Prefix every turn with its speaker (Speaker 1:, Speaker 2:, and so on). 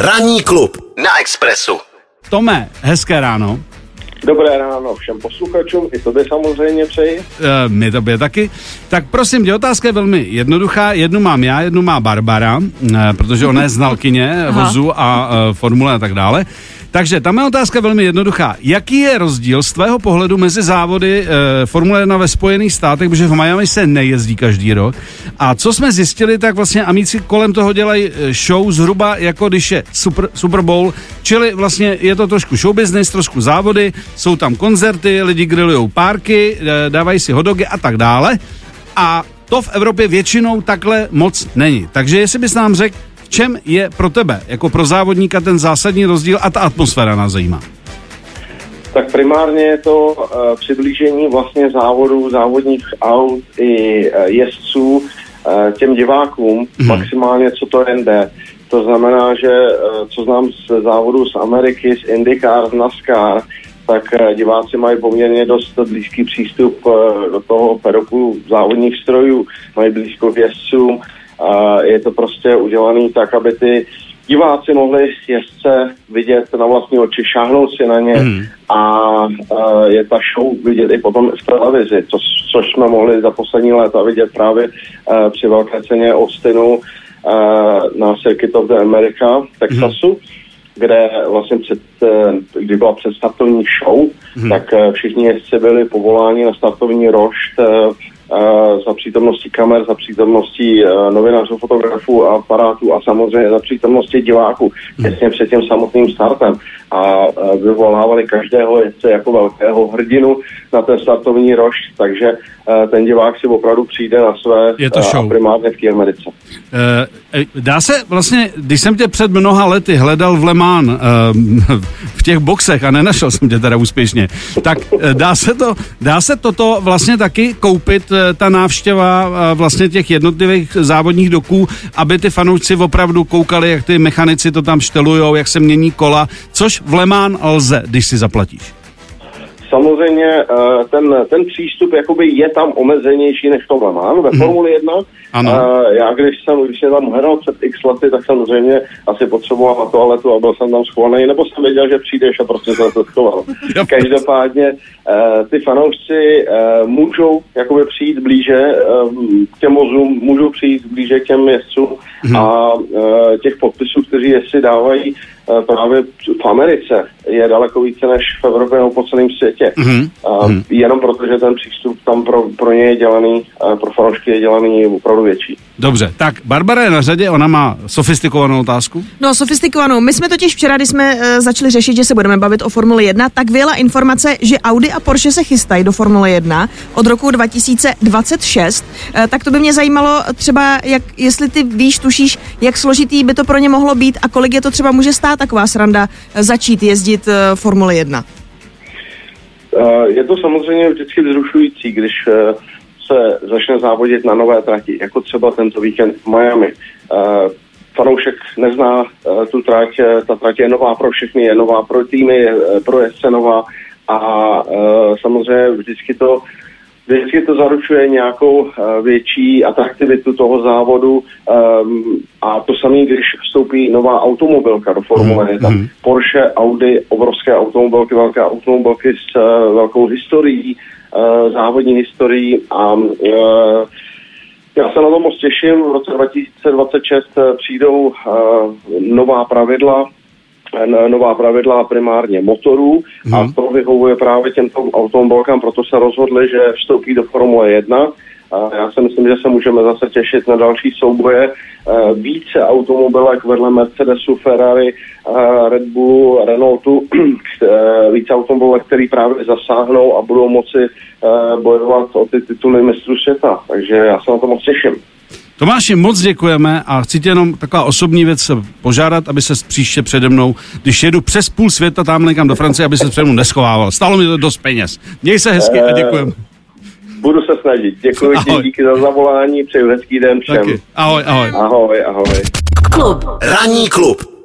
Speaker 1: Ranní klub na Expressu.
Speaker 2: Tome, hezké ráno.
Speaker 3: Dobré ráno všem posluchačům, i tobě samozřejmě přeji.
Speaker 2: E, my tobě taky. Tak prosím tě, otázka je velmi jednoduchá. Jednu mám já, jednu má Barbara, e, protože ona je znalkyně vozu a e, formule a tak dále. Takže tam je otázka velmi jednoduchá. Jaký je rozdíl z tvého pohledu mezi závody e, Formule 1 ve Spojených státech, protože v Miami se nejezdí každý rok. A co jsme zjistili, tak vlastně amici kolem toho dělají show zhruba jako když je Super, Super Bowl, čili vlastně je to trošku show business, trošku závody, jsou tam koncerty, lidi grillujou párky, e, dávají si hodogy a tak dále. A to v Evropě většinou takhle moc není. Takže jestli bys nám řekl, v čem je pro tebe, jako pro závodníka, ten zásadní rozdíl a ta atmosféra nás zajímá?
Speaker 3: Tak primárně je to uh, přiblížení vlastně závodů, závodních aut i uh, jezdců uh, těm divákům, hmm. maximálně co to jen jde. To znamená, že uh, co znám z závodů z Ameriky, z IndyCar, z NASCAR, tak uh, diváci mají poměrně dost blízký přístup uh, do toho pedoku závodních strojů, mají blízko k jezdcům, je to prostě udělané tak, aby ty diváci mohli jezdce vidět na vlastní oči, šáhnout si na ně hmm. a, a je ta show vidět i potom v televizi, co, což jsme mohli za poslední léta vidět právě uh, při velké ceně Austinu uh, na Circuit of the America, Texasu. Hmm kde vlastně před, kdy byla předstartovní show, hmm. tak všichni jezdci byli povoláni na startovní rošt za přítomnosti kamer, za přítomnosti uh, novinářů, fotografů a aparátů a samozřejmě za přítomnosti diváků těsně před tím samotným startem. A vyvolávali každého jezdce jako velkého hrdinu na ten startovní rož, takže uh, ten divák si opravdu přijde na své
Speaker 2: Je to show.
Speaker 3: primárně v Americe.
Speaker 2: Dá se vlastně, když jsem tě před mnoha lety hledal v Le Mans v těch boxech a nenašel jsem tě teda úspěšně, tak dá se to, dá se toto vlastně taky koupit ta návštěva vlastně těch jednotlivých závodních doků, aby ty fanoušci opravdu koukali, jak ty mechanici to tam štelujou, jak se mění kola, což v Le Mans lze, když si zaplatíš.
Speaker 3: Samozřejmě ten, ten přístup jakoby je tam omezenější než Le Mans. Ve mm. Formuli 1 ano. Uh, já když jsem, když jsem tam hledal před x lety, tak samozřejmě asi potřeboval na toaletu a byl jsem tam schovaný, nebo jsem věděl, že přijdeš a prostě jsem se schoval. Každopádně uh, ty fanoušci můžou jakoby přijít blíže k těm vozům, můžou přijít blíže k těm jezdcům hmm. a těch podpisů, kteří jezdci dávají, právě v Americe je daleko více než v Evropě nebo po celém světě. Mm-hmm. Uh, jenom protože ten přístup tam pro, pro ně je dělaný, uh, pro fanoušky je dělaný opravdu větší.
Speaker 2: Dobře, tak Barbara je na řadě, ona má sofistikovanou otázku.
Speaker 4: No, sofistikovanou. My jsme totiž včera, když jsme uh, začali řešit, že se budeme bavit o Formule 1, tak vyjela informace, že Audi a Porsche se chystají do Formule 1 od roku 2026. Uh, tak to by mě zajímalo třeba, jak, jestli ty víš, tušíš, jak složitý by to pro ně mohlo být a kolik je to třeba může stát taková sranda začít jezdit uh, Formule 1.
Speaker 3: Uh, je to samozřejmě vždycky vzrušující, když uh, se začne závodit na nové trati, jako třeba tento víkend v Miami. Uh, fanoušek nezná uh, tu trať, ta trať je nová pro všechny, je nová pro týmy, pro jezdce nová a samozřejmě vždycky to vždycky to zaručuje nějakou uh, větší atraktivitu toho závodu um, a to samé, když vstoupí nová automobilka do Formule 1. Mm. Porsche, Audi, obrovské automobilky, velké automobilky s uh, velkou historií, uh, závodní historií a uh, já se na to moc těším. V roce 2026 přijdou uh, nová pravidla, nová pravidla primárně motorů hmm. a mhm. to vyhovuje právě těmto automobilkám, proto se rozhodli, že vstoupí do Formule 1. A já si myslím, že se můžeme zase těšit na další souboje. Více automobilek vedle Mercedesu, Ferrari, Red Bullu, Renaultu, více automobilek, který právě zasáhnou a budou moci bojovat o ty tituly mistrů světa. Takže já se na to moc těším.
Speaker 2: Tomáši, moc děkujeme a chci tě jenom taková osobní věc požádat, aby se příště přede mnou, když jedu přes půl světa tam někam do Francie, aby se přede mnou neschovával. Stalo mi to dost peněz. Měj se hezky a děkujeme.
Speaker 3: Budu se snažit. Děkuji ti, díky za zavolání, přeju hezký den všem. Taky.
Speaker 2: Ahoj, ahoj.
Speaker 3: Ahoj, ahoj.
Speaker 1: Klub. Ranní klub